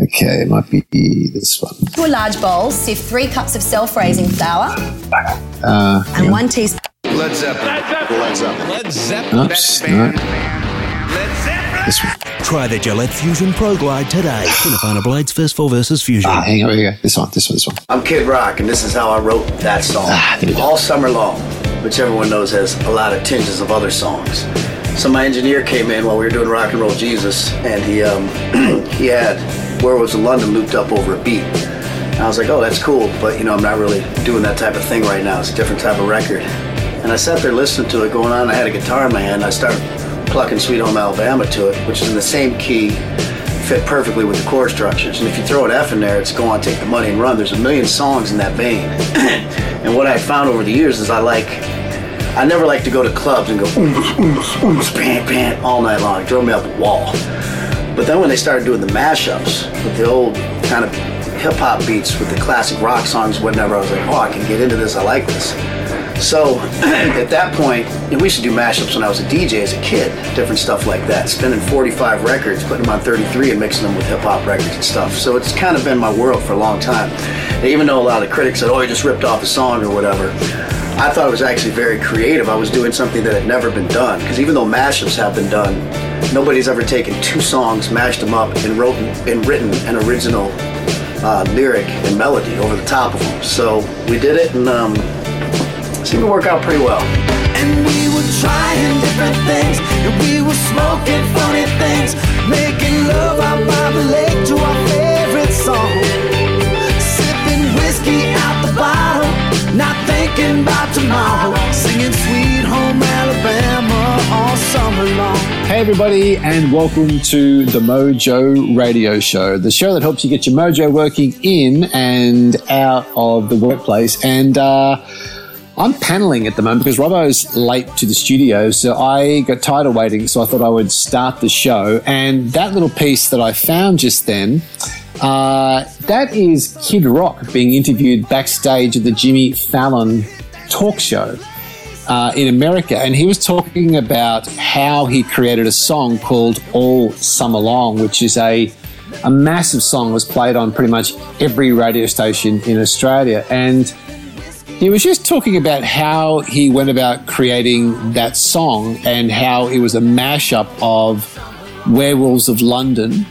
Okay, it might be this one. To a large bowl, sift three cups of self-raising flour Uh, and one teaspoon. Led Zeppelin. Led Zeppelin. Led Zeppelin. oops, no. This one. Try the Gillette Fusion Pro Glide today. Cinefiner Blades first four versus Fusion. Ah, hang on, here we go. This one, this one, this one. I'm Kid Rock, and this is how I wrote that song. Ah, there we go. All summer long, which everyone knows has a lot of tinges of other songs. So my engineer came in while we were doing Rock and Roll Jesus, and he um, he had Werewolves of London looped up over a beat. And I was like, oh, that's cool, but you know, I'm not really doing that type of thing right now. It's a different type of record. And I sat there listening to it going on. I had a guitar in my hand. I started plucking Sweet Home Alabama to it, which is in the same key, fit perfectly with the chord structures. And if you throw an F in there, it's go on, take the money and run. There's a million songs in that vein. and what I found over the years is I like, I never like to go to clubs and go oom, oom, oom, bam, bam, all night long. It drove me up a wall. But then when they started doing the mashups with the old kind of hip hop beats with the classic rock songs, whatever, I was like, oh, I can get into this. I like this. So at that point, we used to do mashups when I was a DJ as a kid, different stuff like that. Spinning 45 records, putting them on 33 and mixing them with hip hop records and stuff. So it's kind of been my world for a long time. And even though a lot of critics said, oh, you just ripped off a song or whatever, I thought it was actually very creative. I was doing something that had never been done. Because even though mashups have been done, nobody's ever taken two songs, mashed them up, and wrote and written an original uh, lyric and melody over the top of them. So we did it, and um, seemed to work out pretty well. And we were trying different things, and we were smoking funny things, making love out by the lake to our favorite song. Sipping whiskey out the bottle, not thinking about tomorrow, singing Sweet Home Alabama all summer long. Hey, everybody, and welcome to the Mojo Radio Show, the show that helps you get your mojo working in and out of the workplace. And uh, I'm paneling at the moment because Robbo's late to the studio, so I got tired of waiting, so I thought I would start the show. And that little piece that I found just then. Uh, that is Kid Rock being interviewed backstage at the Jimmy Fallon talk show uh, in America, and he was talking about how he created a song called "All Summer Long," which is a a massive song was played on pretty much every radio station in Australia, and he was just talking about how he went about creating that song and how it was a mashup of Werewolves of London.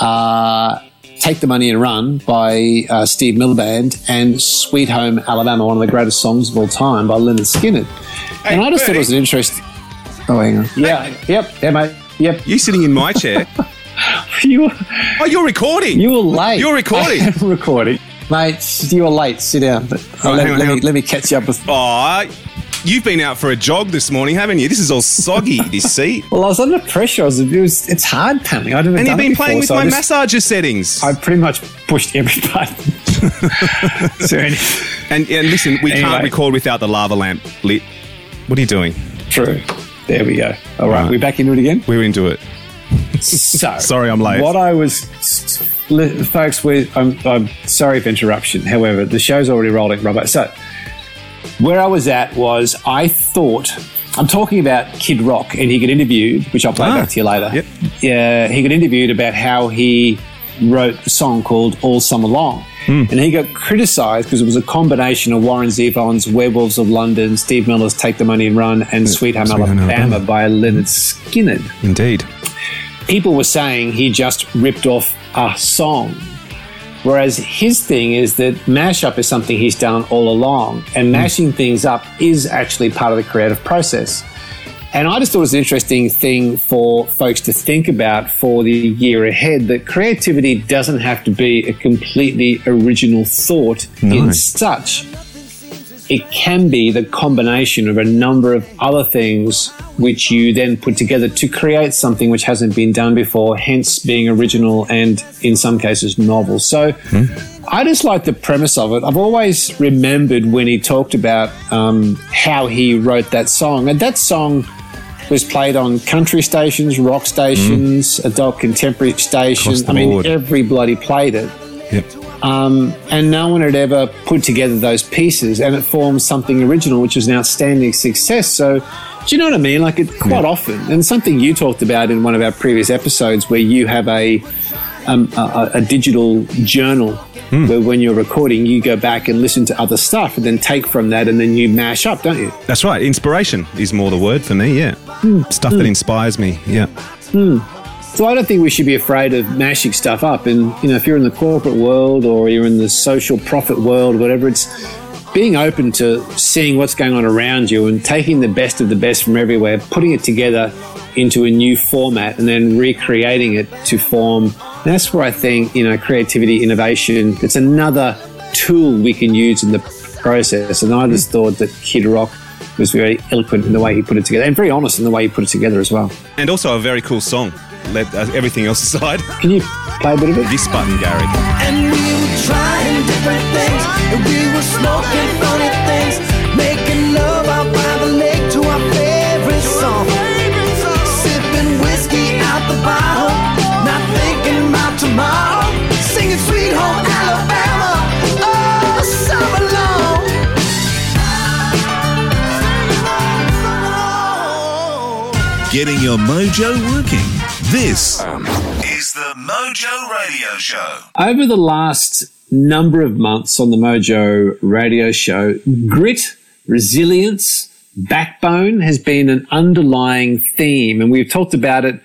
Uh, Take the Money and Run by uh, Steve Miller Band and Sweet Home Alabama, one of the greatest songs of all time by Lynyrd Skynyrd. and I just thought it was an interesting. Oh, hang on. Yeah. Yep. Yeah, mate. Yep. You sitting in my chair? You, oh, you're recording. you were late. You're recording. Recording. Mate, you were late. Sit down. But Oh, let, on, let me, let me catch you up with. Oh, you've been out for a jog this morning, haven't you? This is all soggy. this seat. Well, I was under pressure. I was, it was, it's hard paneling. I don't And you've been playing with my massage. massager settings. I pretty much pushed every button. so, and, and listen, we can't record without the lava lamp lit. What are you doing? true. There we go. All right, Right. we back into it again. We're into it. So, Sorry, I'm late. What I was, folks, we, I'm, I'm sorry for interruption. However, the show's already rolling, Robert. So, where I was at was I thought I'm talking about Kid Rock, and he got interviewed, which I'll play Ah, back to you later. yep. Yeah, he got interviewed about how he wrote a song called All Summer Long. Hmm. And he got criticised because it was a combination of Warren Zevon's Werewolves of London, Steve Miller's Take the Money and Run, and Sweet Home Sweet Home Alabama Alabama. by Lynyrd Skynyrd Indeed. people were saying he just ripped off a song. Whereas his thing is that mashup is something he's done all along, and hmm. mashing things up is actually part of the creative process. And I just thought it was an interesting thing for folks to think about for the year ahead that creativity doesn't have to be a completely original thought in such it can be the combination of a number of other things which you then put together to create something which hasn't been done before, hence being original and in some cases novel. So I just like the premise of it. I've always remembered when he talked about um, how he wrote that song, and that song was played on country stations, rock stations, adult contemporary stations. I mean, every bloody played it Yep. Um, and no one had ever put together those pieces, and it formed something original, which was an outstanding success. So Do you know what I mean? Like, it quite often, and something you talked about in one of our previous episodes where you have a, um, a, a digital journal where when you're recording, you go back and listen to other stuff and then take from that and then you mash up, don't you? That's right. Inspiration is more the word for me. Yeah, stuff that inspires me. Yeah. So I don't think we should be afraid of mashing stuff up. And you know, if you're in the corporate world or you're in the social profit world, whatever, it's being open to seeing what's going on around you and taking the best of the best from everywhere, putting it together into a new format, and then recreating it to form. And That's where I think you know creativity, innovation. It's another tool we can use in the process. And I just hmm. thought that Kid Rock was very eloquent in the way he put it together, and very honest in the way he put it together as well. And also a very cool song. Let uh, everything else aside. Can you play a bit of it? This button, Gary. And we were trying different things, and we were smoking funny things, making love out by the lake to our favorite song. Sipping whiskey out the bottle, not thinking about tomorrow. Singing Sweet Home Alabama, oh, summer long. Getting your mojo working. This is the Mojo Radio Show. Over the last number of months on the Mojo radio show, grit, resilience, backbone has been an underlying theme. And we've talked about it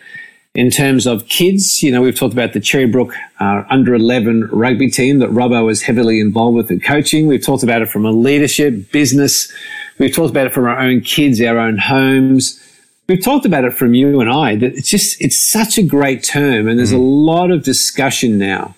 in terms of kids. You know, we've talked about the Cherrybrook uh, under 11 rugby team that Robbo is heavily involved with in coaching. We've talked about it from a leadership, business. We've talked about it from our own kids, our own homes. We've talked about it from you and I that it's just, it's such a great term. And there's a mm-hmm. lot of discussion now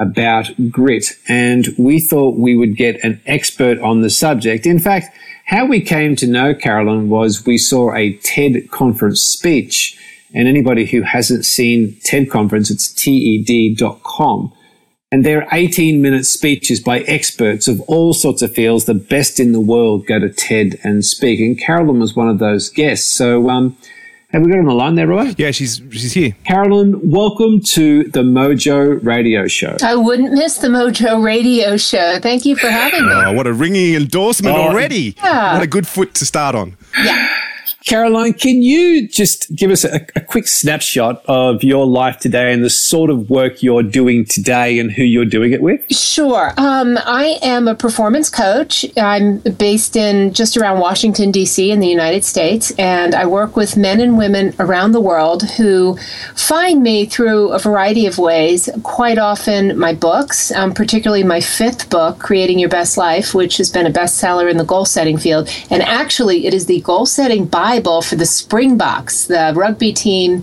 about grit. And we thought we would get an expert on the subject. In fact, how we came to know Carolyn was we saw a TED conference speech. And anybody who hasn't seen TED conference, it's TED.com. And they're 18 minute speeches by experts of all sorts of fields. The best in the world go to TED and speak. And Carolyn was one of those guests. So, um, have we got her on the line there, Roy? Yeah, she's she's here. Carolyn, welcome to the Mojo Radio Show. I wouldn't miss the Mojo Radio Show. Thank you for having me. Oh, what a ringing endorsement Oh, already! yeah. What a good foot to start on. Caroline, can you just give us a, a quick snapshot of your life today and the sort of work you're doing today and who you're doing it with? Sure. Um, I am a performance coach. I'm based in just around Washington, D.C., in the United States, and I work with men and women around the world who find me through a variety of ways. Quite often, my books, um, particularly my fifth book, Creating Your Best Life, which has been a bestseller in the goal setting field. And actually, it is the goal setting Bible for the Springboks, the rugby team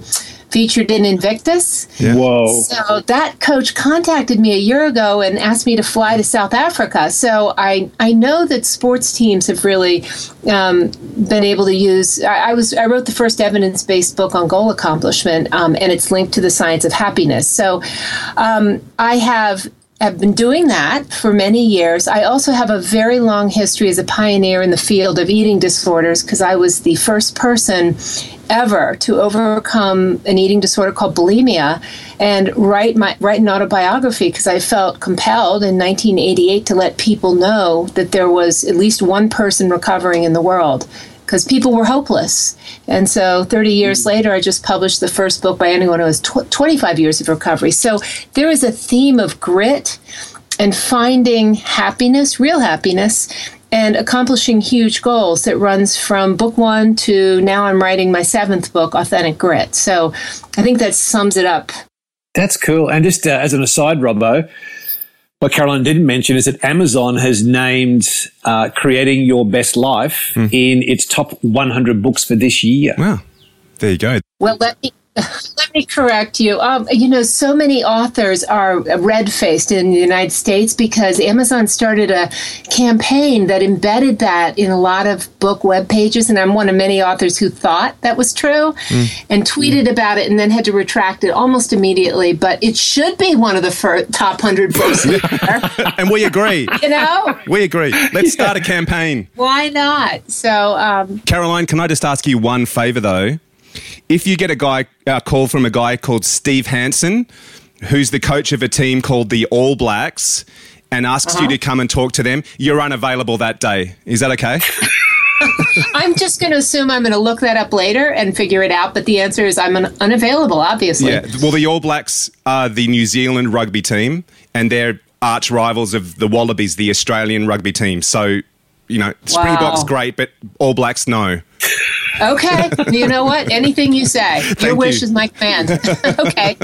featured in Invictus. Whoa. So that coach contacted me a year ago and asked me to fly to South Africa. So I I know that sports teams have really um, been able to use. I, I was I wrote the first evidence based book on goal accomplishment, um, and it's linked to the science of happiness. So um, I have. Have been doing that for many years. I also have a very long history as a pioneer in the field of eating disorders because I was the first person ever to overcome an eating disorder called bulimia and write my write an autobiography because I felt compelled in 1988 to let people know that there was at least one person recovering in the world because people were hopeless. And so 30 years later, I just published the first book by anyone who has tw- 25 years of recovery. So there is a theme of grit and finding happiness, real happiness, and accomplishing huge goals that runs from book one to now I'm writing my seventh book, Authentic Grit. So I think that sums it up. That's cool. And just uh, as an aside, Robbo, what Caroline didn't mention is that Amazon has named uh, Creating Your Best Life in its top 100 books for this year. Wow, there you go. Well, let me let me correct you. Um, you know, so many authors are red faced in the United States because Amazon started a campaign that embedded that in a lot of book web pages, and I'm one of many authors who thought that was true and tweeted about it and then had to retract it almost immediately. But it should be one of the top hundred books. ever, And we agree. you know, We agree. Let's start a campaign. why not? So. Um, Caroline, can I just ask you one favor though? If you get a guy a call from a guy called Steve Hansen, who's the coach of a team called the All Blacks, and asks you uh-huh. to come and talk to them, you're unavailable that day. Is that okay? I'm just going to assume I'm going to look that up later and figure it out. But the answer is I'm un- unavailable, obviously. Yeah. Well, the All Blacks are the New Zealand rugby team, and they're arch rivals of the Wallabies, the Australian rugby team. So, you know, Springboks Wow. great, but All Blacks no. Okay. You know what? Anything you say. Your wish you. is my command. okay.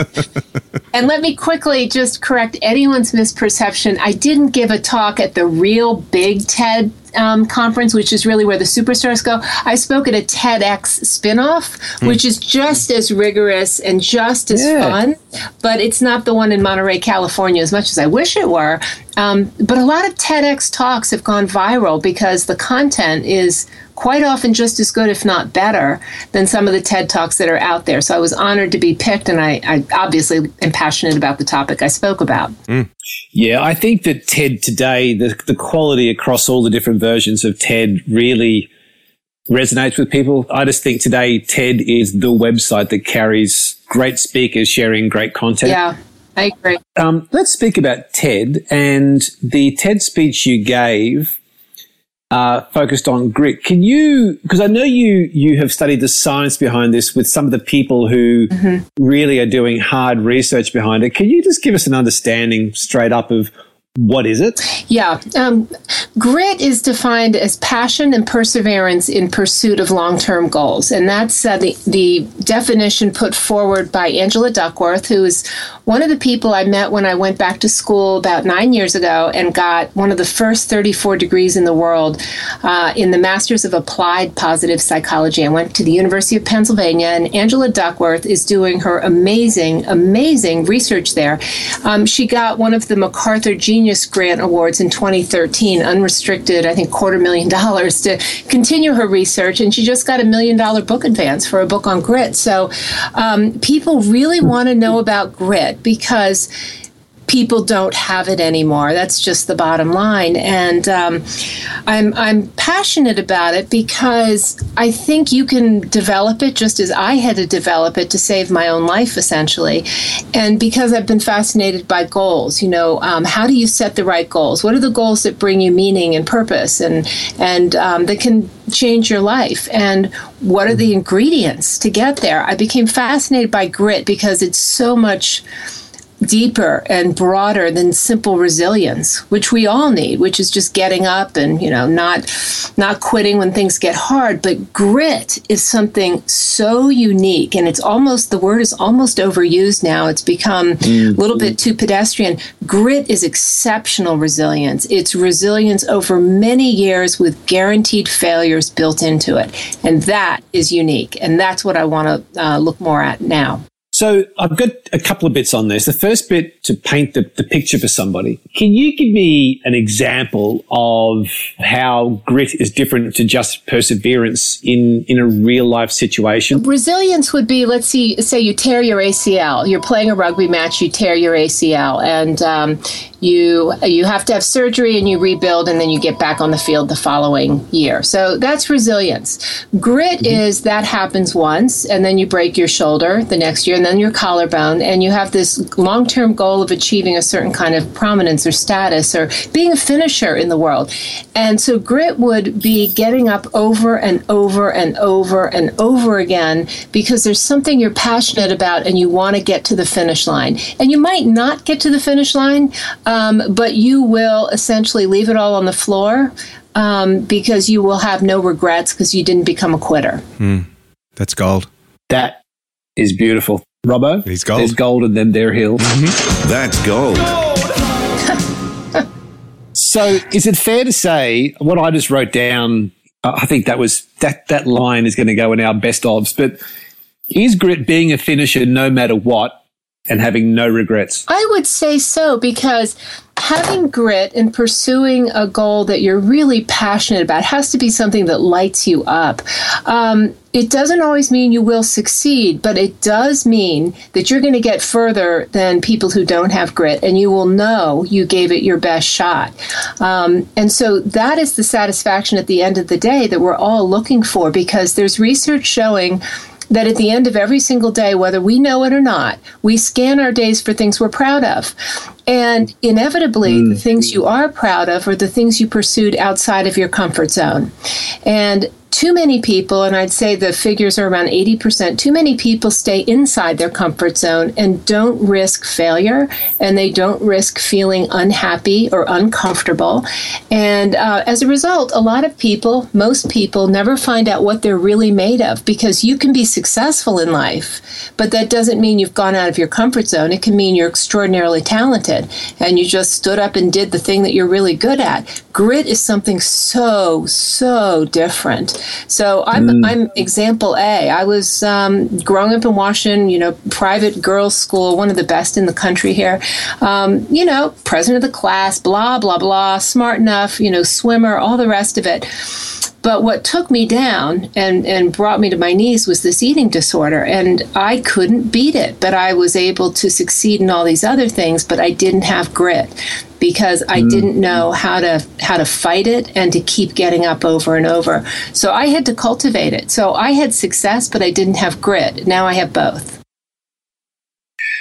And let me quickly just correct anyone's misperception. I didn't give a talk at the real big TED um, conference, which is really where the superstars go. I spoke at a TEDx spinoff, which is just as rigorous and just as Yeah. fun, but it's not the one in Monterey, California, as much as I wish it were. Um, but a lot of TEDx talks have gone viral because the content is quite often just as good, if not better, than some of the TED Talks that are out there. So I was honored to be picked, and I, I obviously am passionate about the topic I spoke about. Yeah, I think that TED today, the, the quality across all the different versions of TED really resonates with people. I just think today TED is the website that carries great speakers sharing great content. Yeah, I agree. Um, let's speak about TED and the TED speech you gave. Uh, focused on grit. Can you, because I know you you have studied the science behind this with some of the people who really are doing hard research behind it. Can you just give us an understanding straight up of what is it? Yeah. Um, grit is defined as passion and perseverance in pursuit of long term goals. And that's uh, the, the definition put forward by Angela Duckworth, who is one of the people I met when I went back to school about nine years ago and got one of the first 34 degrees in the world uh, in the Masters of Applied Positive Psychology. I went to the University of Pennsylvania, and Angela Duckworth is doing her amazing, amazing research there. Um, she got one of the MacArthur Genius Grant Awards in 2013, unrestricted, I think, quarter million dollars to continue her research. And she just got a million dollar book advance for a book on grit. So um, people really want to know about grit because people don't have it anymore. That's just the bottom line. And um, I'm, I'm passionate about it because I think you can develop it just as I had to develop it to save my own life, essentially. And because I've been fascinated by goals, you know, um, how do you set the right goals? What are the goals that bring you meaning and purpose and, and um, that can change your life? And what are the ingredients to get there? I became fascinated by grit because it's so much deeper and broader than simple resilience which we all need which is just getting up and you know not not quitting when things get hard. But grit is something so unique and it's almost the word is almost overused now. It's become a little bit too pedestrian. Grit is exceptional resilience. It's resilience over many years with guaranteed failures built into it. And that is unique and that's what i want to uh, look more at now So I've got a couple of bits on this. The first bit to paint the, the picture for somebody. Can you give me an example of how grit is different to just perseverance in, in a real life situation? Resilience would be, let's see, say you tear your ACL. You're playing a rugby match, you tear your ACL, and um, you you have to have surgery and you rebuild, and then you get back on the field the following year. So that's resilience. Grit is that happens once, and then you break your shoulder the next year, and then your collarbone, and you have this long term goal of achieving a certain kind of prominence or status or being a finisher in the world. And so grit would be getting up over and over and over and over again because there's something you're passionate about and you want to get to the finish line. And you might not get to the finish line, um, but you will essentially leave it all on the floor um, because you will have no regrets because you didn't become a quitter. That's gold. That is beautiful. Robbo? He's gold. There's gold and then there hill. That's gold. So, is it fair to say what I just wrote down? uh, I think that was that that line is going to go in our best ofs. But is grit being a finisher no matter what and having no regrets? I would say so because having grit and pursuing a goal that you're really passionate about has to be something that lights you up. Um, it doesn't always mean you will succeed, but it does mean that you're going to get further than people who don't have grit, and you will know you gave it your best shot. Um, and so that is the satisfaction at the end of the day that we're all looking for because there's research showing that at the end of every single day, whether we know it or not, we scan our days for things we're proud of. And inevitably, the mm. things you are proud of are the things you pursued outside of your comfort zone. And too many people, and I'd say the figures are around 80%, too many people stay inside their comfort zone and don't risk failure and they don't risk feeling unhappy or uncomfortable. And uh, as a result, a lot of people, most people, never find out what they're really made of because you can be successful in life, but that doesn't mean you've gone out of your comfort zone. It can mean you're extraordinarily talented and you just stood up and did the thing that you're really good at. Grit is something so, so different. So I'm I'm example A. I was um, growing up in Washington, you know, private girls' school, one of the best in the country here. Um, you know, president of the class, blah blah blah, smart enough, you know, swimmer, all the rest of it. But what took me down and, and brought me to my knees was this eating disorder. And I couldn't beat it, but I was able to succeed in all these other things, but I didn't have grit because I mm. didn't know how to how to fight it and to keep getting up over and over. So I had to cultivate it. So I had success, but I didn't have grit. Now I have both.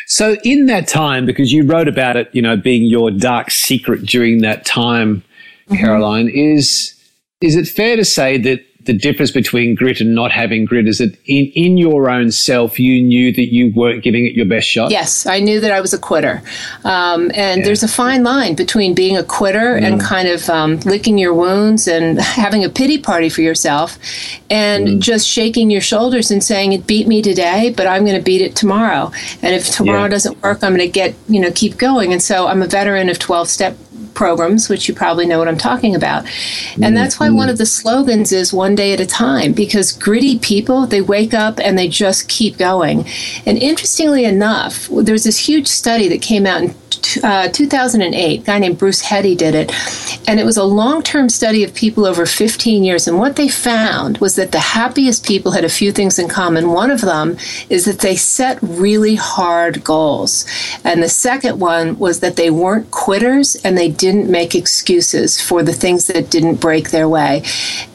So in that time, because you wrote about it, you know, being your dark secret during that time, mm-hmm. Caroline, is is it fair to say that the difference between grit and not having grit is that in, in your own self you knew that you weren't giving it your best shot? Yes, I knew that I was a quitter. Um, and there's a fine line between being a quitter and kind of um, licking your wounds and having a pity party for yourself and just shaking your shoulders and saying, it beat me today, but I'm going to beat it tomorrow. And if tomorrow Yeah. doesn't work, I'm going to get, you know, keep going. And so I'm a veteran of 12 step programs, which you probably know what I'm talking about. And that's why one of the slogans is one day at a time, because gritty people, they wake up and they just keep going. And interestingly enough, there's this huge study that came out in uh, 2008. A guy named Bruce Headey did it. And it was a long term study of people over 15 years. And what they found was that the happiest people had a few things in common. One of them is that they set really hard goals. And the second one was that they weren't quitters and they didn't make excuses for the things that didn't break their way.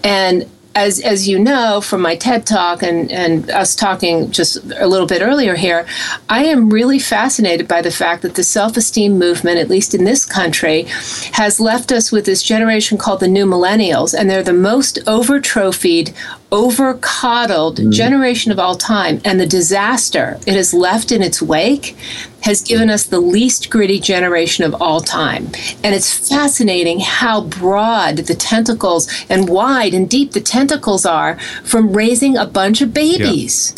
And as as you know from my TED talk and and us talking just a little bit earlier here, I am really fascinated by the fact that the self-esteem movement, at least in this country, has left us with this generation called the new millennials, and they're the most over-trophied, over-coddled mm. generation of all time, and the disaster it has left in its wake has given us the least gritty generation of all time. And it's fascinating how broad the tentacles and wide and deep the tentacles are from raising a bunch of babies.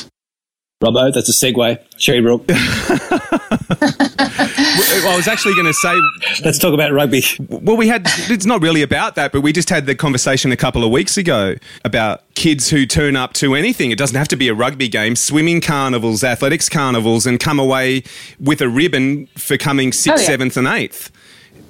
Robbo, that's a segue. Cherrybrook. I was actually going to say, Let's talk about rugby. well, we had, it's not really about that, but we just had the conversation a couple of weeks ago about kids who turn up to anything. It doesn't have to be a rugby game, swimming carnivals, athletics carnivals, and come away with a ribbon for coming sixth, Oh, yeah. seventh, and eighth.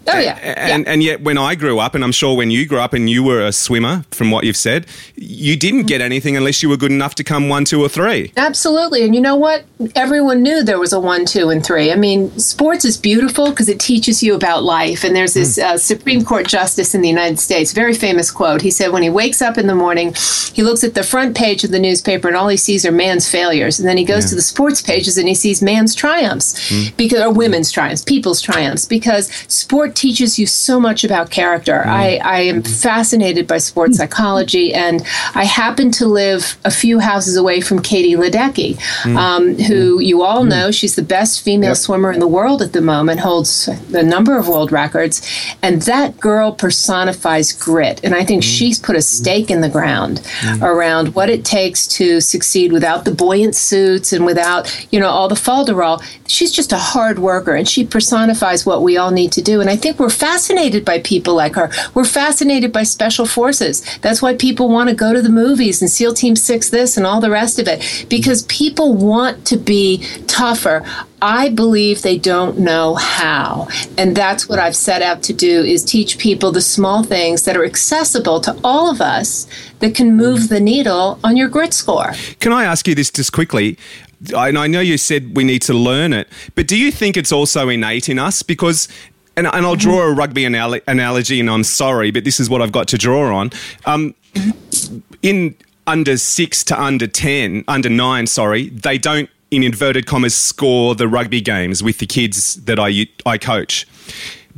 Oh, yeah. And, yeah. and yet, when I grew up, and I'm sure when you grew up and you were a swimmer, from what you've said, you didn't get anything unless you were good enough to come one, two, or three. Absolutely. And you know what? Everyone knew there was a one, two, and three. I mean, sports is beautiful because it teaches you about life. And there's this uh, Supreme Court justice in the United States, very famous quote. He said, when he wakes up in the morning, he looks at the front page of the newspaper and all he sees are man's failures. And then he goes to the sports pages and he sees man's triumphs, because, or women's triumphs, people's triumphs, because sport teaches you so much about character. Mm. I, I am mm-hmm. fascinated by sports mm. psychology, and I happen to live a few houses away from Katie Ledecky, mm. um, who you all know. She's the best female swimmer in the world at the moment, holds a number of world records, and that girl personifies grit. And I think she's put a stake in the ground around what it takes to succeed without the buoyant suits and without, you know, all the falderall. She's just a hard worker, and she personifies what we all need to do. And I think we're fascinated by people like her. We're fascinated by special forces. That's why people want to go to the movies and SEAL Team 6 this and all the rest of it because people want to be tougher. I believe they don't know how. And that's what I've set out to do is teach people the small things that are accessible to all of us that can move the needle on your grit score. Can I ask you this just quickly? I know you said we need to learn it, but do you think it's also innate in us? Because, and, and I'll draw a rugby anal- analogy, and I'm sorry, but this is what I've got to draw on. Um, in under six to under 10, under nine, sorry, they don't in inverted commas, score the rugby games with the kids that I, I coach.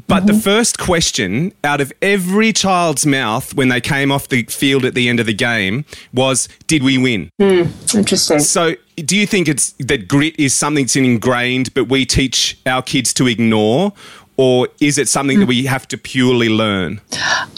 But the first question out of every child's mouth when they came off the field at the end of the game was, Did we win? Interesting. So, do you think it's that grit is something that's ingrained, but we teach our kids to ignore? Or is it something that we have to purely learn?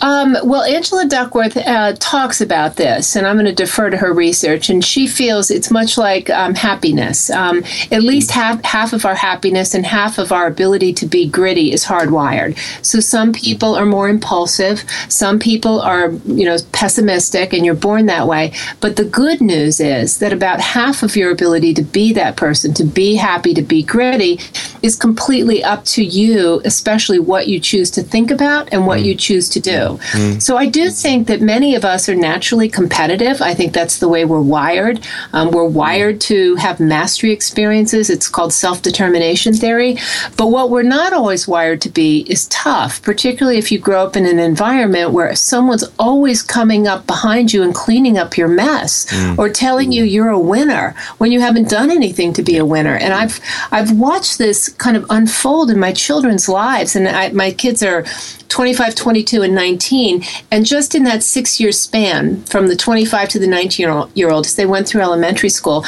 Um, well, Angela Duckworth uh, talks about this, and I'm going to defer to her research. And she feels it's much like um, happiness. Um, at least half half of our happiness and half of our ability to be gritty is hardwired. So some people are more impulsive, some people are you know pessimistic, and you're born that way. But the good news is that about half of your ability to be that person, to be happy, to be gritty, is completely up to you especially what you choose to think about and what mm. you choose to do. Mm. So I do think that many of us are naturally competitive. I think that's the way we're wired. Um, we're wired to have mastery experiences. It's called self determination theory. But what we're not always wired to be is tough, particularly if you grow up in an environment where someone's always coming up behind you and cleaning up your mess mm. or telling you you're a winner when you haven't done anything to be a winner. And I've I've watched this kind of unfold in my children's lives and I, my kids are 25 22 and 19 and just in that six year span from the 25 to the 19 year old, as they went through elementary school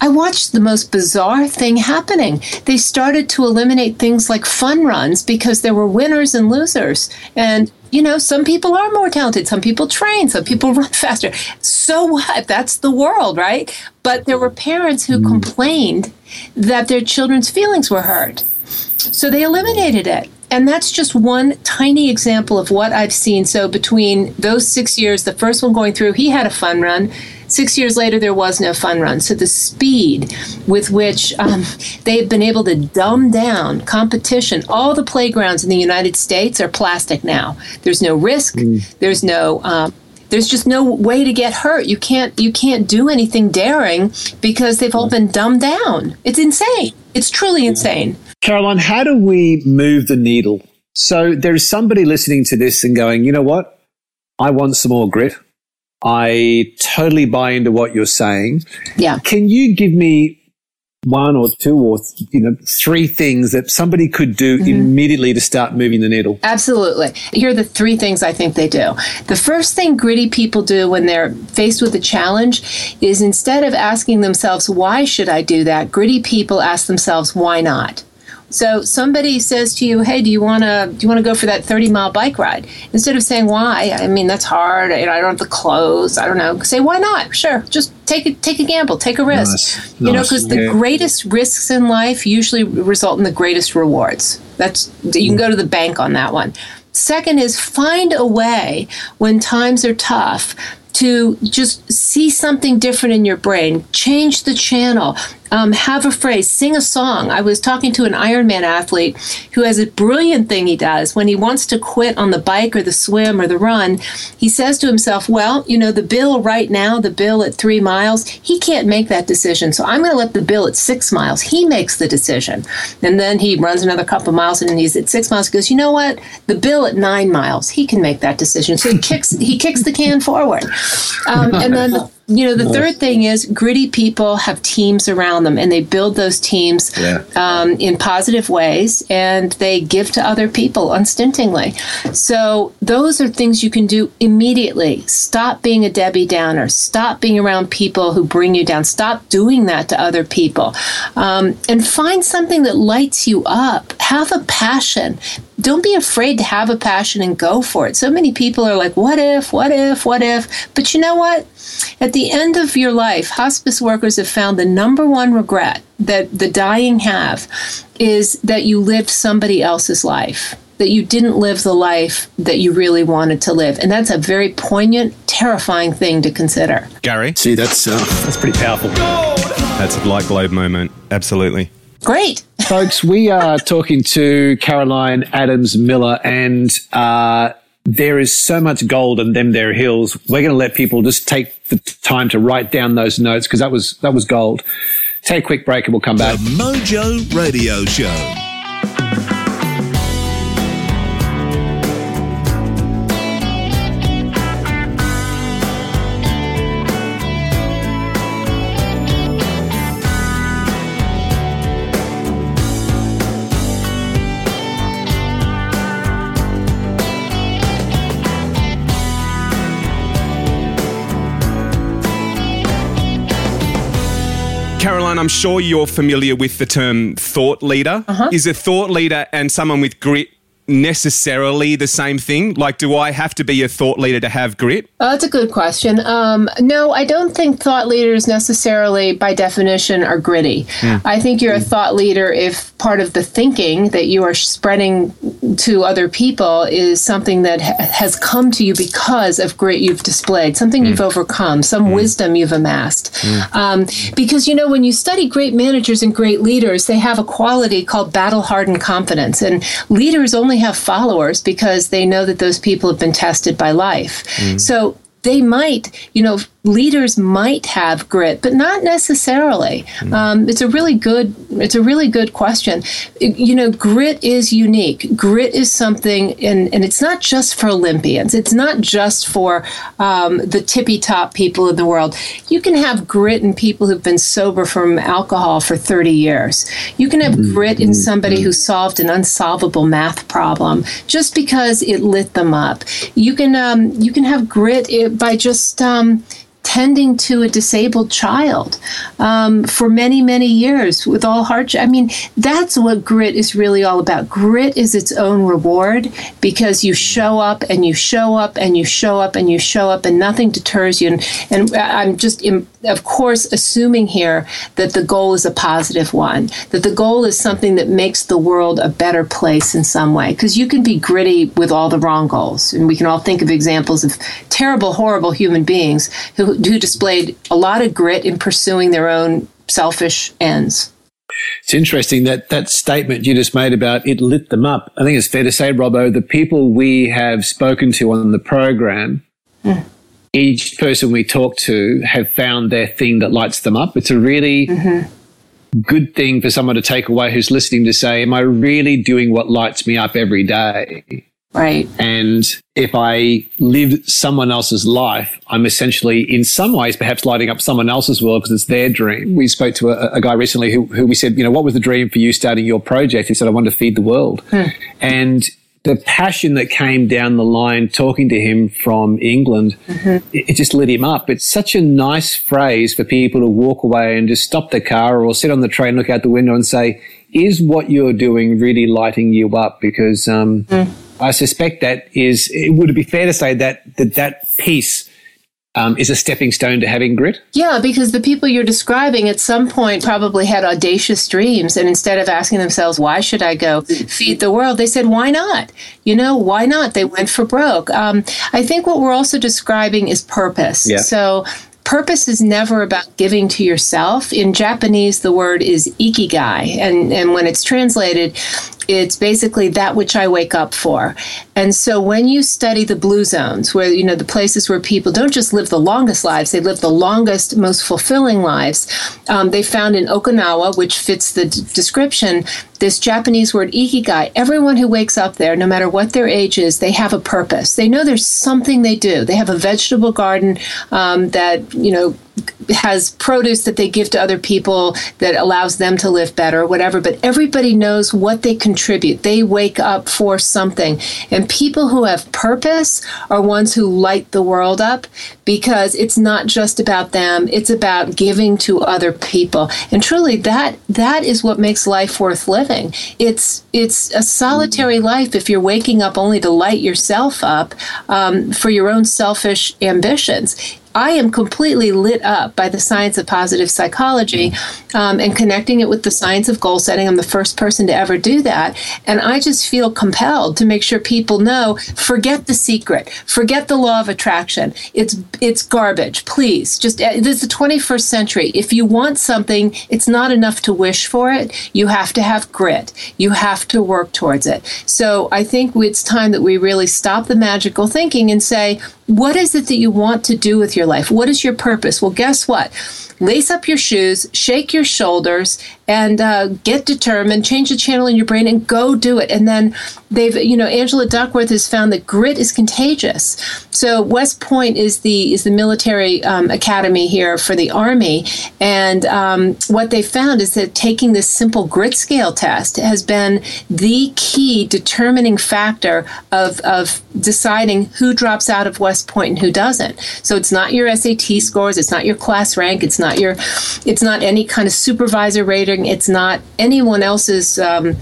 i watched the most bizarre thing happening they started to eliminate things like fun runs because there were winners and losers and you know, some people are more talented. Some people train. Some people run faster. So what? That's the world, right? But there were parents who mm. complained that their children's feelings were hurt. So they eliminated it. And that's just one tiny example of what I've seen. So between those six years, the first one going through, he had a fun run. Six years later, there was no fun run. So the speed with which um, they've been able to dumb down competition, all the playgrounds in the United States are plastic now. There's no risk. There's no. Um, there's just no way to get hurt. You can't. You can't do anything daring because they've all been dumbed down. It's insane. It's truly insane. Caroline, how do we move the needle? So there's somebody listening to this and going, you know what? I want some more grit. I totally buy into what you're saying. Yeah. Can you give me one or two or you know three things that somebody could do mm-hmm. immediately to start moving the needle? Absolutely. Here are the three things I think they do. The first thing gritty people do when they're faced with a challenge is instead of asking themselves, why should I do that? Gritty people ask themselves, why not? So somebody says to you, "Hey, do you want to do you want to go for that 30-mile bike ride?" Instead of saying, "Why?" I mean, that's hard. I don't have the clothes. I don't know. Say, "Why not?" Sure. Just take a take a gamble, take a risk. Nice. You know, Nice. because the greatest risks in life usually result in the greatest rewards. That's you can go to the bank on that one. Second is find a way when times are tough to just see something different in your brain, change the channel, um, have a phrase, sing a song. I was talking to an Ironman athlete who has a brilliant thing he does when he wants to quit on the bike or the swim or the run. He says to himself, Well, you know, the bill right now, the bill at three miles, he can't make that decision. So I'm going to let the bill at six miles. He makes the decision. And then he runs another couple miles and he's at six miles. He goes, You know what? The bill at nine miles, he can make that decision. So he kicks, he kicks the can forward. Um, and then you know, the third thing is gritty people have teams around them and they build those teams Yeah. um, in positive ways and they give to other people unstintingly. So, those are things you can do immediately. Stop being a Debbie Downer. Stop being around people who bring you down. Stop doing that to other people. Um, and find something that lights you up. Have a passion. Don't be afraid to have a passion and go for it. So many people are like, what if, what if, what if? But you know what? At the end of your life, hospice workers have found the number one regret that the dying have is that you lived somebody else's life, that you didn't live the life that you really wanted to live. And that's a very poignant, terrifying thing to consider. Gary, See, that's uh, that's pretty powerful. that's a light globe moment. Absolutely. Great. Folks, we are talking to Caroline Adams Miller, and uh, there is so much gold in them there hills. We're going to let people just take the time to write down those notes because that was that was gold. Take a quick break and we'll come back. The. Mojo Radio Show. Caroline, I'm sure you're familiar with the term thought leader. Uh-huh. Is a thought leader and someone with grit necessarily the same thing? Like, do I have to be a thought leader to have grit? Oh, that's a good question. Um, no, I don't think thought leaders necessarily, by definition, are gritty. I think you're a thought leader if part of the thinking that you are spreading to other people is something that ha- has come to you because of grit you've displayed, something you've overcome, some wisdom you've amassed. Um, because, you know, when you study great managers and great leaders, they have a quality called battle hardened confidence. And leaders only have followers because they know that those people have been tested by life. Mm-hmm. So they might, you know, leaders might have grit, but not necessarily. Um, it's a really good. It's a really good question. It- you know, grit is unique. Grit is something, and and it's not just for Olympians. It's not just for um, the tippy top people in the world. You can have grit in people who've been sober from alcohol for thirty years. You can have grit in somebody who solved an unsolvable math problem just because it lit them up. You can um, you can have grit by just um, tending to a disabled child um, for many, many years with all hardship. I mean, that's what grit is really all about. Grit is its own reward because you show up and you show up and you show up and you show up and nothing deters you. And, and I'm just, im- of course, assuming here that the goal is a positive one, that the goal is something that makes the world a better place in some way. Because you can be gritty with all the wrong goals. And we can all think of examples of terrible, horrible human beings who, who displayed a lot of grit in pursuing their own selfish ends. It's interesting that that statement you just made about it lit them up. I think it's fair to say, Robbo, the people we have spoken to on the program, hmm. Each person we talk to have found their thing that lights them up. It's a really mm-hmm. good thing for someone to take away who's listening to say, Am I really doing what lights me up every day? Right. And if I live someone else's life, I'm essentially, in some ways, perhaps lighting up someone else's world because it's their dream. We spoke to a, a guy recently who, who we said, you know, what was the dream for you starting your project? He said, I wanted to feed the world. Hmm. And the passion that came down the line talking to him from England, it, it just lit him up. It's such a nice phrase for people to walk away and just stop the car or sit on the train, look out the window and say, is what you're doing really lighting you up? Because, um, I suspect that is, it would be fair to say that that, that piece um, is a stepping stone to having grit. Yeah, because the people you're describing at some point probably had audacious dreams. And instead of asking themselves, why should I go feed the world, they said, why not? You know, why not? They went for broke. Um, I think what we're also describing is purpose. Yeah. So, purpose is never about giving to yourself. In Japanese, the word is ikigai. And, and when it's translated, it's basically that which I wake up for. And so when you study the blue zones, where, you know, the places where people don't just live the longest lives, they live the longest, most fulfilling lives, um, they found in Okinawa, which fits the d- description, this Japanese word ikigai. Everyone who wakes up there, no matter what their age is, they have a purpose. They know there's something they do. They have a vegetable garden um, that, you know, has produce that they give to other people that allows them to live better, whatever. But everybody knows what they contribute. They wake up for something. And people who have purpose are ones who light the world up because it's not just about them, it's about giving to other people. And truly that that is what makes life worth living. It's it's a solitary life if you're waking up only to light yourself up um, for your own selfish ambitions. I am completely lit up by the science of positive psychology um, and connecting it with the science of goal setting. I'm the first person to ever do that. And I just feel compelled to make sure people know forget the secret, forget the law of attraction. It's, it's garbage. Please, just uh, this is the 21st century. If you want something, it's not enough to wish for it. You have to have grit, you have to work towards it. So I think it's time that we really stop the magical thinking and say, what is it that you want to do with your life? What is your purpose? Well, guess what? Lace up your shoes, shake your shoulders, and uh, get determined, change the channel in your brain, and go do it. And then they've, you know, Angela Duckworth has found that grit is contagious. So West Point is the is the military um, academy here for the Army, and um, what they found is that taking this simple grit scale test has been the key determining factor of of deciding who drops out of West Point and who doesn't. So it's not your SAT scores, it's not your class rank, it's not your, it's not any kind of supervisor rating, it's not anyone else's. Um,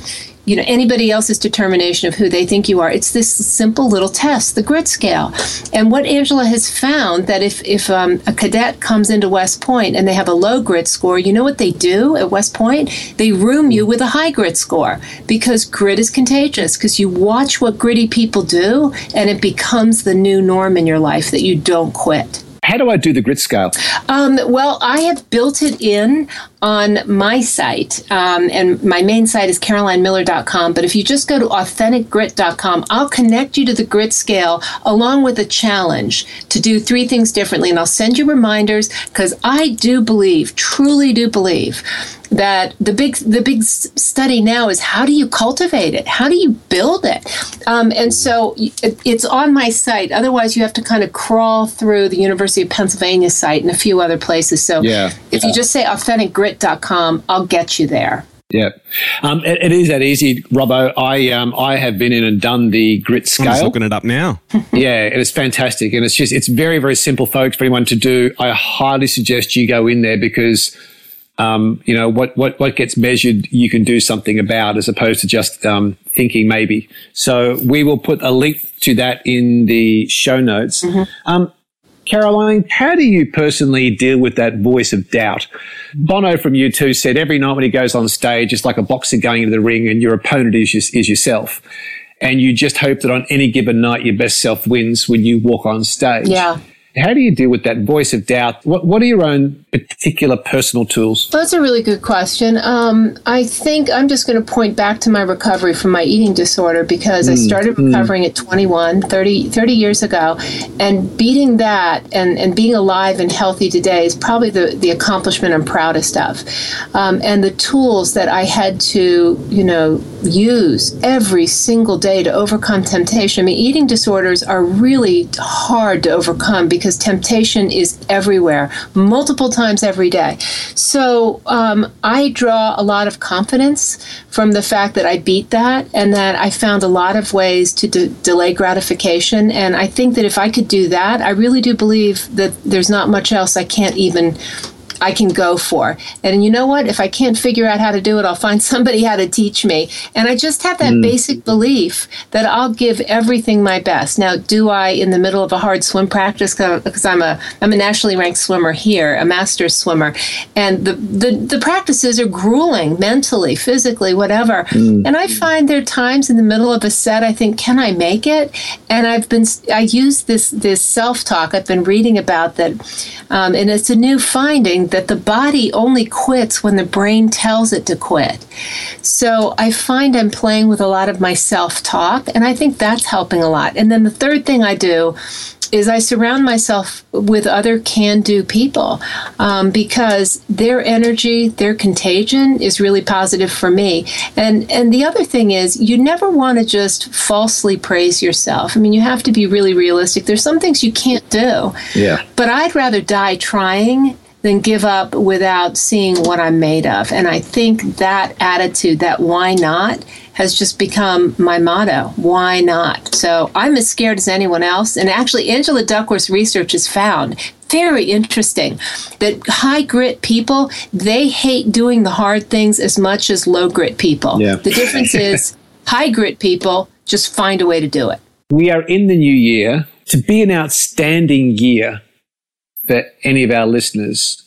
you know anybody else's determination of who they think you are it's this simple little test the grit scale and what angela has found that if if um, a cadet comes into west point and they have a low grit score you know what they do at west point they room you with a high grit score because grit is contagious because you watch what gritty people do and it becomes the new norm in your life that you don't quit How do I do the grit scale? um, well, I have built it in on my site, um, and my main site is carolinemiller.com. But if you just go to authenticgrit.com, I'll connect you to the grit scale along with a challenge to do three things differently. And I'll send you reminders because I do believe, truly do believe, that the big the big study now is how do you cultivate it how do you build it um, and so it- it's on my site otherwise you have to kind of crawl through the university of pennsylvania site and a few other places so Yeah. if you just say authenticgrit.com i'll get you there Yeah, um, it, it is that easy, Robbo. I um, I have been in and done the grit scale. I'm just scale. looking it up now. Yeah, and it's fantastic, and it's just it's very very simple, folks, for anyone to do. I highly suggest you go in there because. Um, you know what, what what gets measured, you can do something about, as opposed to just um, thinking maybe. So we will put a link to that in the show notes. Um, Caroline, how do you personally deal with that voice of doubt? Bono from U2 said every night when he goes on stage, it's like a boxer going into the ring and your opponent is, is yourself. And you just hope that on any given night, your best self wins when you walk on stage. Yeah. How do you deal with that voice of doubt? What, what are your own particular personal tools? That's a really good question. Um, I think I'm just going to point back to my recovery from my eating disorder because I started recovering at 21, 30, 30 years ago. And beating that and, and being alive and healthy today is probably the, the accomplishment I'm proudest of. Um, and the tools that I had to, you know, use every single day to overcome temptation. I mean, eating disorders are really hard to overcome because temptation is everywhere, multiple times every day. So um, I draw a lot of confidence from the fact that I beat that and that I found a lot of ways to de- delay gratification. And I think that if I could do that, I really do believe that there's not much else I can't even I can go for. And you know what? If I can't figure out how to do it, I'll find somebody how to teach me. And I just have that basic belief that I'll give everything my best. Now, do I in the middle of a hard swim practice because I'm a I'm a nationally ranked swimmer here, a master's swimmer, and the the, the practices are grueling mentally, physically, whatever. And I find there are times in the middle of a set I think, can I make it? And I've been I use this this self talk. I've been reading about that, um, and it's a new finding that the body only quits when the brain tells it to quit. So I find I'm playing with a lot of my self talk, and I think that's helping a lot. And then the third thing I do is I surround myself with other can do people um, because their energy, their contagion is really positive for me. And, and the other thing is, you never want to just falsely praise yourself. I mean, you have to be really realistic. There's some things you can't do. Yeah. But I'd rather die trying than give up without seeing what I'm made of. And I think that attitude, that why not, has just become my motto. Why not? So I'm as scared as anyone else. And actually, Angela Duckworth's research has found very interesting that high grit people they hate doing the hard things as much as low grit people. Yeah. The difference is high grit people just find a way to do it. We are in the new year. To be an outstanding year for any of our listeners,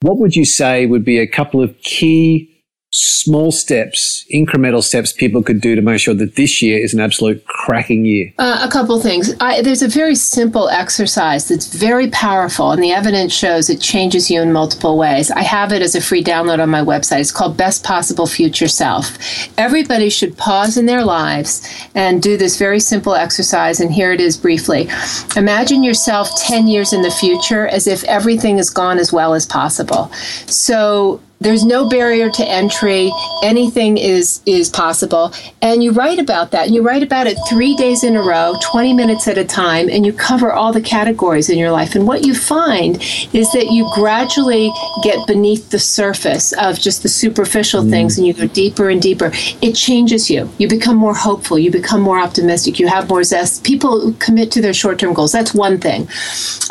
what would you say would be a couple of key small steps, incremental steps people could do to make sure that this year is an absolute cracking year? Uh, a couple things. I, there's a very simple exercise that's very powerful, and the evidence shows it changes you in multiple ways. I have it as a free download on my website. It's called Best Possible Future Self. Everybody should pause in their lives and do this very simple exercise, and here it is briefly. Imagine yourself 10 years in the future as if everything has gone as well as possible. So there's no barrier to entry. Anything is is possible. And you write about that. And you write about it three days in a row, 20 minutes at a time, and you cover all the categories in your life. And what you find is that you gradually get beneath the surface of just the superficial mm. things and you go deeper and deeper. It changes you. You become more hopeful. You become more optimistic. You have more zest. People commit to their short term goals. That's one thing.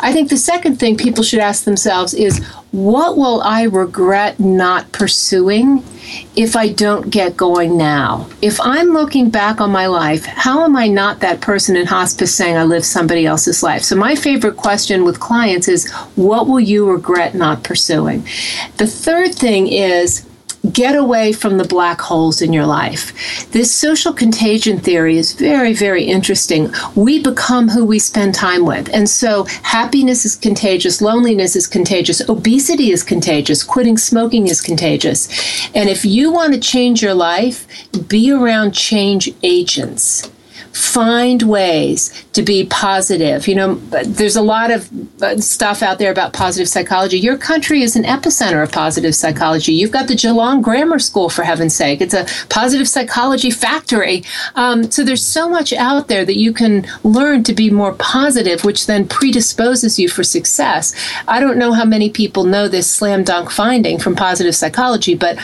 I think the second thing people should ask themselves is what will I regret not pursuing if I don't get going now? If I'm looking back on my life, how am I not that person in hospice saying I lived somebody else's life? So, my favorite question with clients is what will you regret not pursuing? The third thing is, get away from the black holes in your life. This social contagion theory is very, very interesting. We become who we spend time with. And so happiness is contagious, loneliness is contagious, obesity is contagious, quitting smoking is contagious. And if you want to change your life, be around change agents find ways to be positive. You know, there's a lot of uh, stuff out there about positive psychology. Your country is an epicenter of positive psychology. You've got the Geelong Grammar School, for heaven's sake. It's a positive psychology factory. Um, so there's so much out there that you can learn to be more positive, which then predisposes you for success. I don't know how many people know this slam dunk finding from positive psychology, but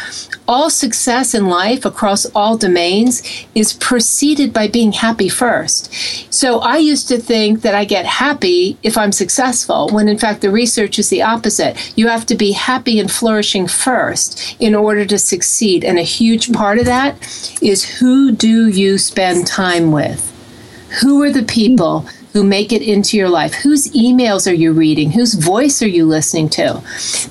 all success in life across all domains is preceded by being happy first. So I used to think that I get happy if I'm successful, when in fact the research is the opposite. You have to be happy and flourishing first in order to succeed. And a huge part of that is who do you spend time with? Who are the people who make it into your life? Whose emails are you reading? Whose voice are you listening to?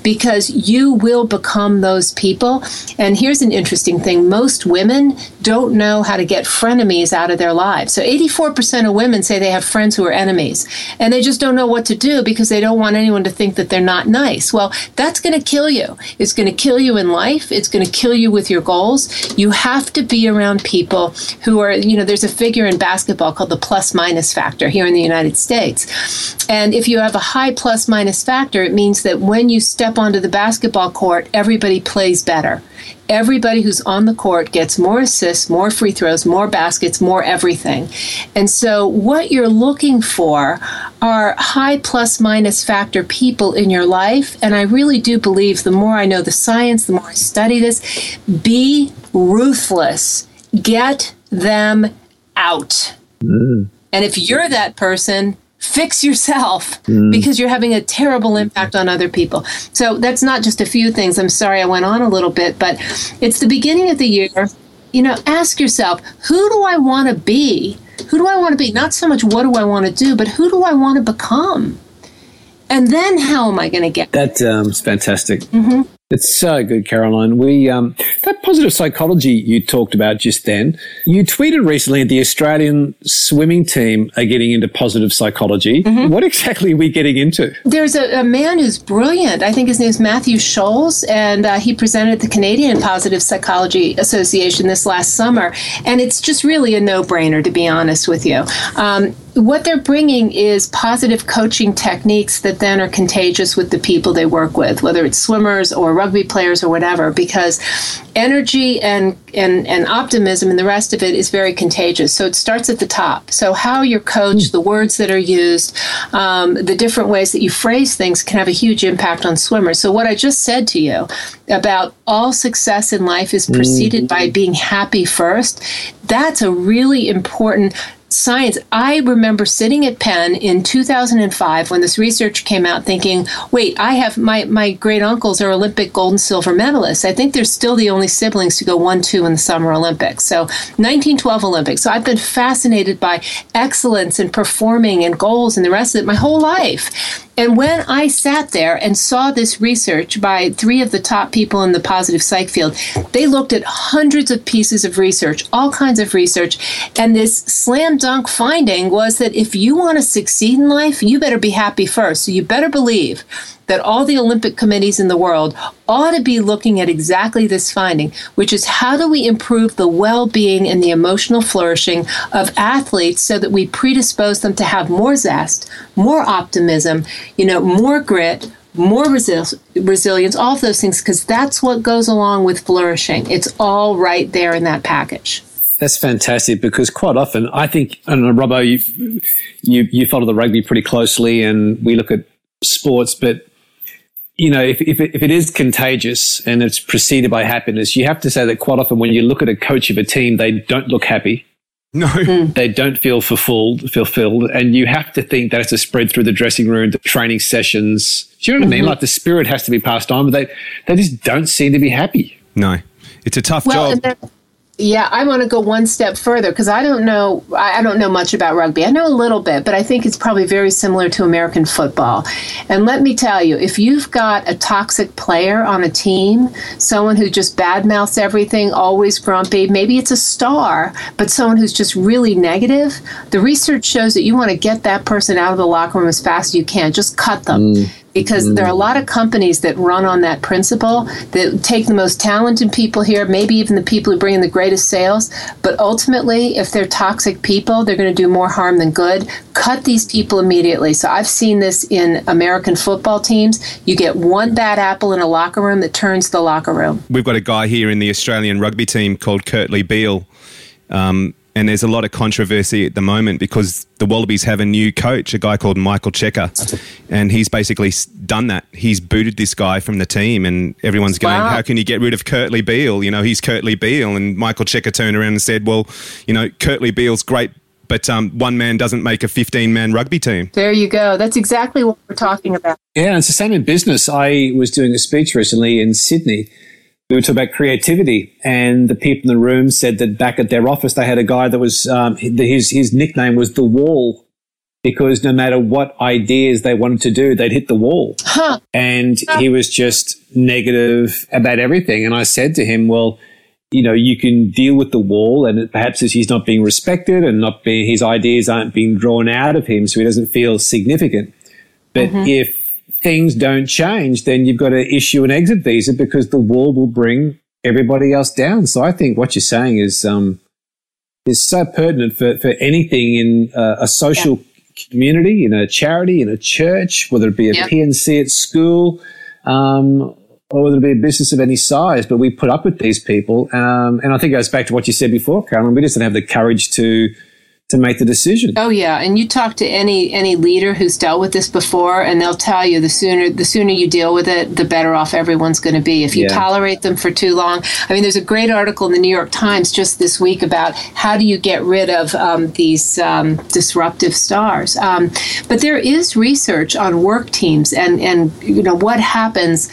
Because you will become those people. And here's an interesting thing most women don't know how to get frenemies out of their lives. So 84% of women say they have friends who are enemies, and they just don't know what to do because they don't want anyone to think that they're not nice. Well, that's going to kill you. It's going to kill you in life, it's going to kill you with your goals. You have to be around people who are, you know, there's a figure in basketball called the plus minus factor here in the United States. And if you have a high plus minus factor, it means that when you step onto the basketball court, everybody plays better. Everybody who's on the court gets more assists, more free throws, more baskets, more everything. And so, what you're looking for are high plus minus factor people in your life. And I really do believe the more I know the science, the more I study this, be ruthless. Get them out. Mm. And if you're that person, fix yourself because you're having a terrible impact on other people. So that's not just a few things. I'm sorry I went on a little bit, but it's the beginning of the year. You know, ask yourself, who do I want to be? Who do I want to be? Not so much what do I want to do, but who do I want to become? And then how am I going to get That um, is fantastic. It's so good, Caroline. We um, that positive psychology you talked about just then. You tweeted recently that the Australian swimming team are getting into positive psychology. What exactly are we getting into? There's a, a man who's brilliant. I think his name's Matthew Scholes, and uh, he presented at the Canadian Positive Psychology Association this last summer. And it's just really a no brainer, to be honest with you. Um, what they're bringing is positive coaching techniques that then are contagious with the people they work with, whether it's swimmers or rugby players or whatever, because energy and, and, and optimism and the rest of it is very contagious. So it starts at the top. So, how you're coached, the words that are used, um, the different ways that you phrase things can have a huge impact on swimmers. So, what I just said to you about all success in life is preceded by being happy first, that's a really important science. I remember sitting at Penn in 2005 when this research came out thinking, wait, I have my, my great uncles are Olympic gold and silver medalists. I think they're still the only siblings to go 1 2 in the Summer Olympics. So 1912 Olympics. So I've been fascinated by excellence and performing and goals and the rest of it my whole life. And when I sat there and saw this research by three of the top people in the positive psych field, they looked at hundreds of pieces of research, all kinds of research. And this slam dunk finding was that if you want to succeed in life, you better be happy first. So you better believe that all the Olympic committees in the world ought to be looking at exactly this finding, which is how do we improve the well being and the emotional flourishing of athletes so that we predispose them to have more zest, more optimism, you know, more grit, more resil- resilience, all of those things, because that's what goes along with flourishing. It's all right there in that package. That's fantastic because quite often I think, and Robbo, you, you, you follow the rugby pretty closely and we look at sports, but you know, if, if, it, if it is contagious and it's preceded by happiness, you have to say that quite often when you look at a coach of a team, they don't look happy. No. Hmm. They don't feel fulfilled, fulfilled. And you have to think that has to spread through the dressing room, the training sessions. Do you know what I mean? Mm-hmm. Like the spirit has to be passed on, but they, they just don't seem to be happy. No. It's a tough Well, job. Yeah, I want to go one step further because I don't know. I don't know much about rugby. I know a little bit, but I think it's probably very similar to American football. And let me tell you, if you've got a toxic player on a team, someone who just badmouths everything, always grumpy, maybe it's a star, but someone who's just really negative, the research shows that you want to get that person out of the locker room as fast as you can. Just cut them mm. Because there are a lot of companies that run on that principle that take the most talented people here, maybe even the people who bring in the greatest sales. But ultimately, if they're toxic people, they're going to do more harm than good. Cut these people immediately. So I've seen this in American football teams. You get one bad apple in a locker room that turns the locker room. We've got a guy here in the Australian rugby team called Kurtley Beale. Um, and there's a lot of controversy at the moment because the Wallabies have a new coach, a guy called Michael Cheika, and he's basically done that. He's booted this guy from the team, and everyone's going, Wow. "How can you get rid of Kurtley Beale? You know, he's Kurtley Beale." And Michael Cheika turned around and said, "Well, you know, Kurtley Beale's great, but um, one man doesn't make a 15-man rugby team." There you go. That's exactly what we're talking about. Yeah, it's the same in business. I was doing a speech recently in Sydney. We were talking about creativity, and the people in the room said that back at their office they had a guy that was um, his his nickname was the Wall because no matter what ideas they wanted to do, they'd hit the wall, and he was just negative about everything. And I said to him, "Well." You know, you can deal with the wall, and perhaps he's not being respected and not being, his ideas aren't being drawn out of him, so he doesn't feel significant. But if things don't change, then you've got to issue an exit visa because the wall will bring everybody else down. So I think what you're saying is um, is so pertinent for, for anything in uh, a social community, in a charity, in a church, whether it be a Yeah. P&C at school, um, or whether it be a business of any size. But we put up with these people, um, and I think it goes back to what you said before, Caroline. We just don't have the courage to to make the decision. Oh yeah, and you talk to any any leader who's dealt with this before, and they'll tell you the sooner the sooner you deal with it, the better off everyone's going to be. If you Yeah. tolerate them for too long, I mean, there's a great article in the New York Times just this week about how do you get rid of um, these um, disruptive stars. Um, but there is research on work teams and and you know what happens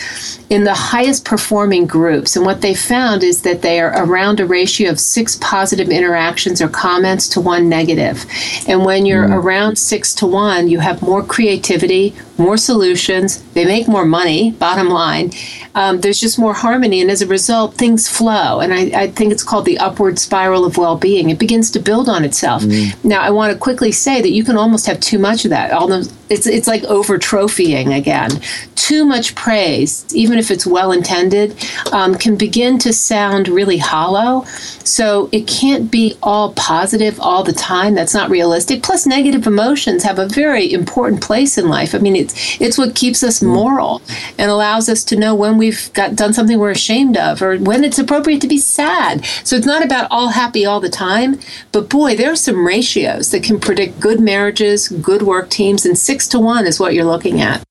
in the highest performing groups, and what they found is that they are around a ratio of six positive interactions or comments to one negative. And when you're mm. around six to one, you have more creativity, more solutions. They make more money, bottom line. Um, there's just more harmony. And as a result, things flow. And I, I think it's called the upward spiral of well being. It begins to build on itself. Now, I want to quickly say that you can almost have too much of that. Almost, it's, it's like over trophying again. Too much praise, even if it's well intended, um, can begin to sound really hollow. So it can't be all positive all the time. That's not realistic. Plus, negative emotions have a very important place in life. I mean, it's it's what keeps us hmm. moral and allows us to know when we've got done something we're ashamed of or when it's appropriate to be sad. So it's not about all happy all the time. But boy, there are some ratios that can predict good marriages, good work teams, and six to one is what you're looking at.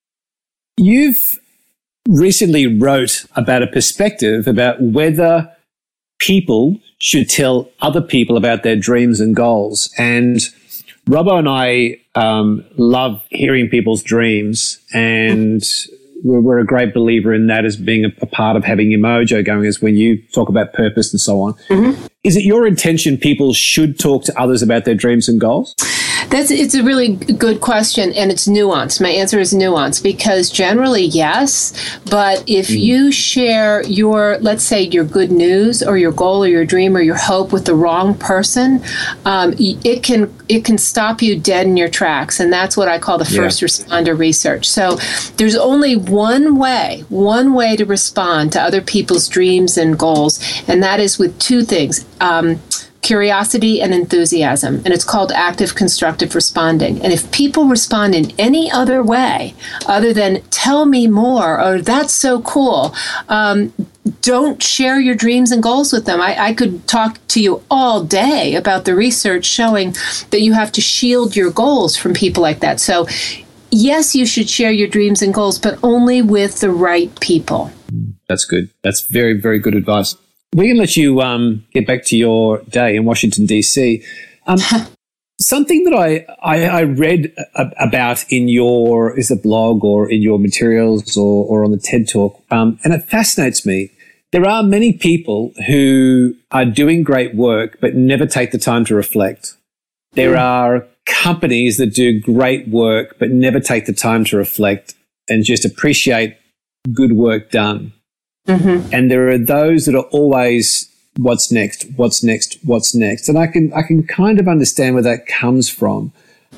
You've recently wrote about a perspective about whether people should tell other people about their dreams and goals. And Robbo and I um, love hearing people's dreams, and we're, we're a great believer in that as being a, a part of having your mojo going. Is when you talk about purpose and so on. Is it your intention people should talk to others about their dreams and goals? That's it's a really good question, and it's nuanced. My answer is nuanced because generally yes, but if you share your, let's say, your good news or your goal or your dream or your hope with the wrong person, um, it can it can stop you dead in your tracks, and that's what I call the first responder research. So there's only one way, one way to respond to other people's dreams and goals, and that is with two things. Um, curiosity and enthusiasm, and it's called active constructive responding. And if people respond in any other way other than tell me more or that's so cool, um, don't share your dreams and goals with them. I, I, could talk to you all day about the research showing that you have to shield your goals from people like that. So, yes, you should share your dreams and goals, but only with the right people. That's good. That's very, very good advice. We can let you um, get back to your day in Washington, D.C. Um, something that I, I, I read a, about in your is a blog or in your materials or, or on the TED Talk, um, and it fascinates me. There are many people who are doing great work but never take the time to reflect. There mm. are companies that do great work but never take the time to reflect and just appreciate good work done. Mm-hmm. And there are those that are always what's next, what's next, what's next. And I can I can kind of understand where that comes from.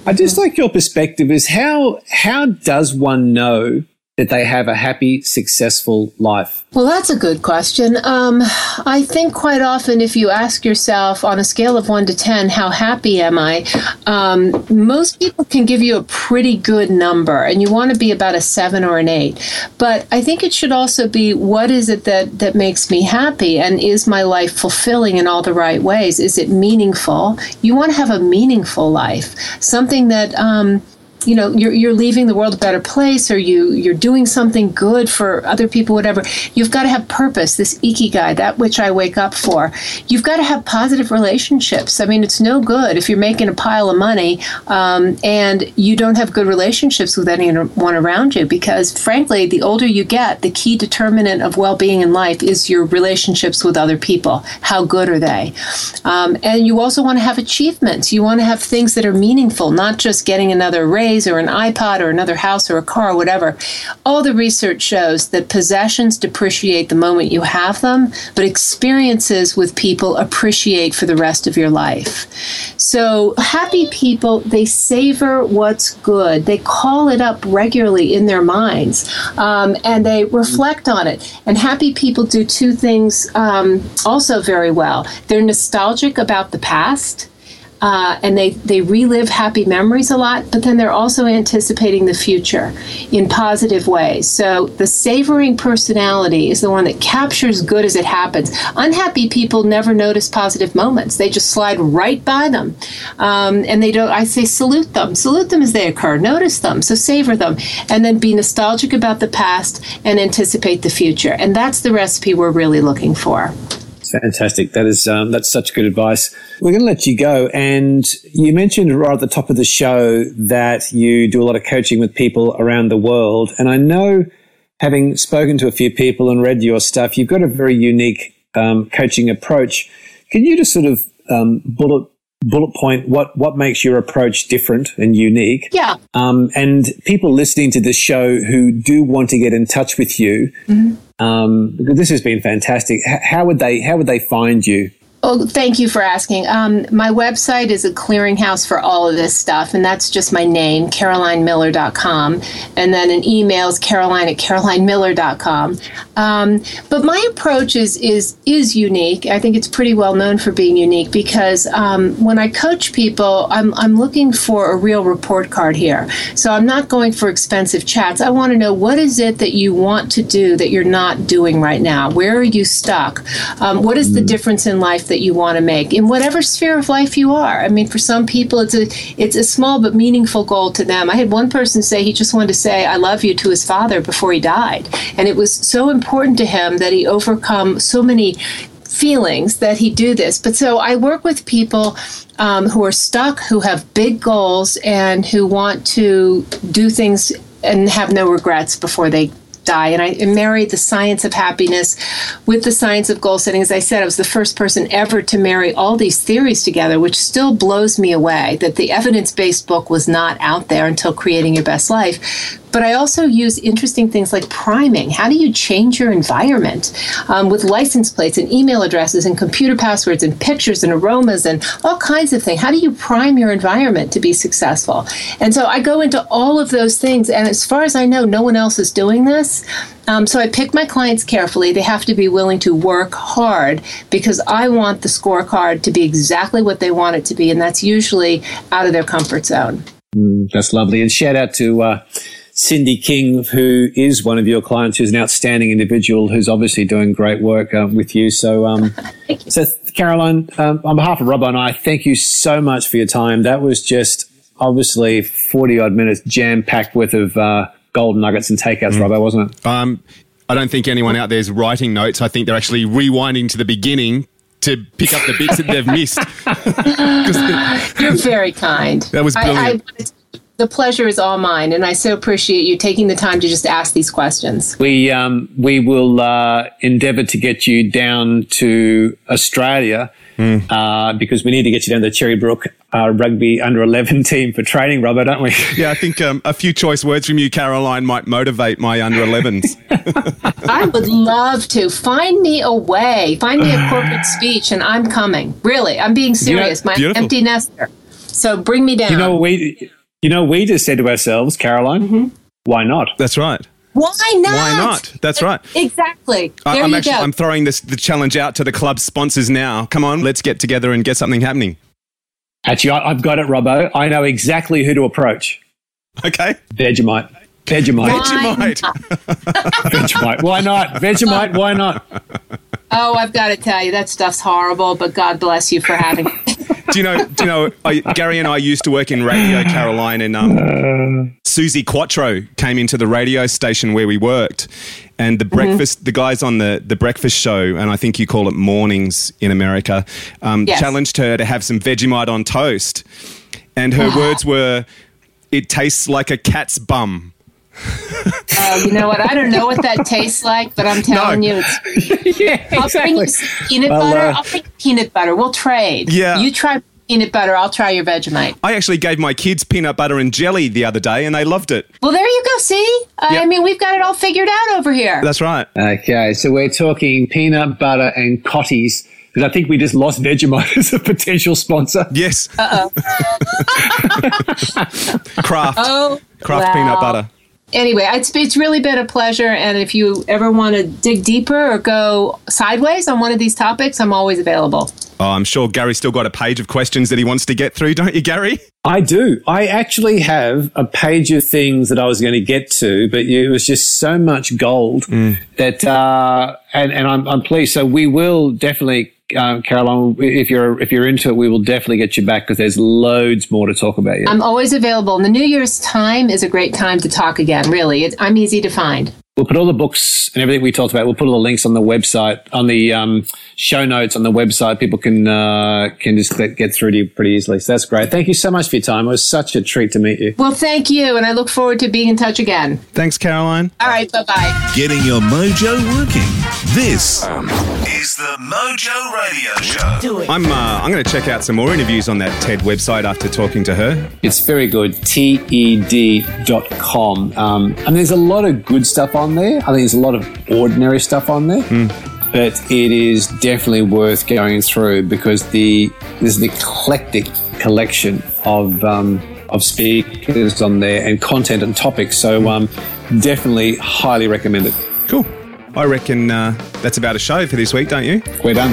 I just mm-hmm. like your perspective is how how does one know that they have a happy, successful life? Well, that's a good question. Um, I think quite often, if you ask yourself on a scale of one to 10, how happy am I? Um, most people can give you a pretty good number, and you want to be about a seven or an eight. But I think it should also be what is it that, that makes me happy? And is my life fulfilling in all the right ways? Is it meaningful? You want to have a meaningful life, something that. Um, you know you're, you're leaving the world a better place or you you're doing something good for other people whatever you've got to have purpose this ikigai that which i wake up for. You've got to have positive relationships. I mean it's no good if you're making a pile of money um, and you don't have good relationships with anyone around you because frankly the older you get the key determinant of well-being in life is your relationships with other people how good are they. Um, and you also want to have achievements. You want to have things that are meaningful not just getting another raise or an iPod or another house or a car or whatever, all the research shows that possessions depreciate the moment you have them, but experiences with people appreciate for the rest of your life. So happy people, they savor what's good. They call it up regularly in their minds um, and they reflect on it. And happy people do two things um, also very well. They're nostalgic about the past uh, and they, they relive happy memories a lot, but then they're also anticipating the future in positive ways. So the savoring personality is the one that captures good as it happens. Unhappy people never notice positive moments; they just slide right by them, um, and they don't. I say salute them, salute them as they occur, notice them, so savor them, and then be nostalgic about the past and anticipate the future. And that's the recipe we're really looking for. Fantastic. That is um, that's such good advice. We're going to let you go, and you mentioned right at the top of the show that you do a lot of coaching with people around the world, and I know, having spoken to a few people and read your stuff, you've got a very unique um, coaching approach. Can you just sort of um, bullet bullet point what what makes your approach different and unique yeah um, and people listening to this show who do want to get in touch with you mm-hmm. Um, this has been fantastic. How would they how would they find you Oh, thank you for asking. Um, my website is a clearinghouse for all of this stuff, and that's just my name, carolinemiller.com. And then an email is caroline at carolinemiller.com. Um, but my approach is, is, is unique. I think it's pretty well known for being unique because um, when I coach people, I'm, I'm looking for a real report card here. So I'm not going for expensive chats. I want to know what is it that you want to do that you're not doing right now? Where are you stuck? Um, what is the mm. difference in life that that you want to make in whatever sphere of life you are. I mean, for some people, it's a it's a small but meaningful goal to them. I had one person say he just wanted to say "I love you" to his father before he died, and it was so important to him that he overcome so many feelings that he do this. But so I work with people um, who are stuck, who have big goals, and who want to do things and have no regrets before they die. And I married the science of happiness with the science of goal setting. As I said, I was the first person ever to marry all these theories together, which still blows me away that the evidence based book was not out there until creating your best life. But I also use interesting things like priming. How do you change your environment um, with license plates and email addresses and computer passwords and pictures and aromas and all kinds of things? How do you prime your environment to be successful? And so I go into all of those things. And as far as I know, no one else is doing this. Um, so I pick my clients carefully. They have to be willing to work hard because I want the scorecard to be exactly what they want it to be, and that's usually out of their comfort zone. Mm, that's lovely. And shout out to uh, Cindy King, who is one of your clients, who's an outstanding individual, who's obviously doing great work uh, with you. So, um, so Caroline, um, on behalf of Robbo and I, thank you so much for your time. That was just obviously forty odd minutes, jam packed worth of. Uh, golden nuggets and takeouts, mm. Robbo, wasn't it? Um, I don't think anyone out there is writing notes. I think they're actually rewinding to the beginning to pick up the bits that they've missed. You're very kind. That was brilliant. I, I, the pleasure is all mine, and I so appreciate you taking the time to just ask these questions. We um, we will uh, endeavour to get you down to Australia mm. uh, because we need to get you down to Cherrybrook uh, rugby under 11 team for training, Robbo, don't we? Yeah, I think um, a few choice words from you, Caroline, might motivate my under 11s. I would love to. Find me a way. Find me a corporate speech, and I'm coming. Really, I'm being serious. You know, my beautiful. empty nester. So bring me down. You know, we, you know, we just said to ourselves, Caroline, mm-hmm. why not? That's right. Why not? Why not? That's right. Exactly. There I, am you actually, go. I'm throwing this the challenge out to the club sponsors now. Come on, let's get together and get something happening. Actually, I, have got it, Robbo. I know exactly who to approach. Okay. Vegemite. Vegemite. Vegemite. Vegemite. Why not? Vegemite. Why not? Oh, I've got to tell you, that stuff's horrible. But God bless you for having. Do you know? Do you know? I, Gary and I used to work in Radio Caroline, and um, Suzi Quatro came into the radio station where we worked, and the mm-hmm. breakfast, the guys on the the breakfast show, and I think you call it mornings in America, um, yes. challenged her to have some Vegemite on toast, and her words were, "It tastes like a cat's bum." uh, you know what? I don't know what that tastes like, but I'm telling no. you, it's. yeah, I'll bring you peanut well, butter. Uh, I'll take peanut butter. We'll trade. Yeah. You try peanut butter. I'll try your Vegemite. I actually gave my kids peanut butter and jelly the other day, and they loved it. Well, there you go. See, yep. I mean, we've got it all figured out over here. That's right. Okay, so we're talking peanut butter and Cottee's. Because I think we just lost Vegemite as a potential sponsor. Yes. Uh oh. Kraft. Oh, Kraft peanut butter anyway, it's, it's really been a pleasure. And if you ever want to dig deeper or go sideways on one of these topics, I'm always available. Oh, I'm sure Gary's still got a page of questions that he wants to get through, don't you, Gary? I do. I actually have a page of things that I was going to get to, but it was just so much gold mm. that, uh, and, and I'm, I'm pleased. So we will definitely um, Caroline, if you're if you're into it, we will definitely get you back because there's loads more to talk about. I'm always available. And the New Year's time is a great time to talk again. Really, it, I'm easy to find. We'll put all the books and everything we talked about. We'll put all the links on the website, on the um, show notes on the website. People can uh, can just get through to you pretty easily. So that's great. Thank you so much for your time. It was such a treat to meet you. Well, thank you, and I look forward to being in touch again. Thanks, Caroline. All right, bye bye. Getting your mojo working. This is the Mojo Radio Show. Do it. I'm uh, I'm going to check out some more interviews on that TED website after talking to her. It's very good. TED.com. Um, and there's a lot of good stuff on on there. I think there's a lot of ordinary stuff on there. Mm. But it is definitely worth going through because the there's an eclectic collection of um, of speakers on there and content and topics. So um, definitely highly recommend it. Cool. I reckon uh, that's about a show for this week, don't you? We're done.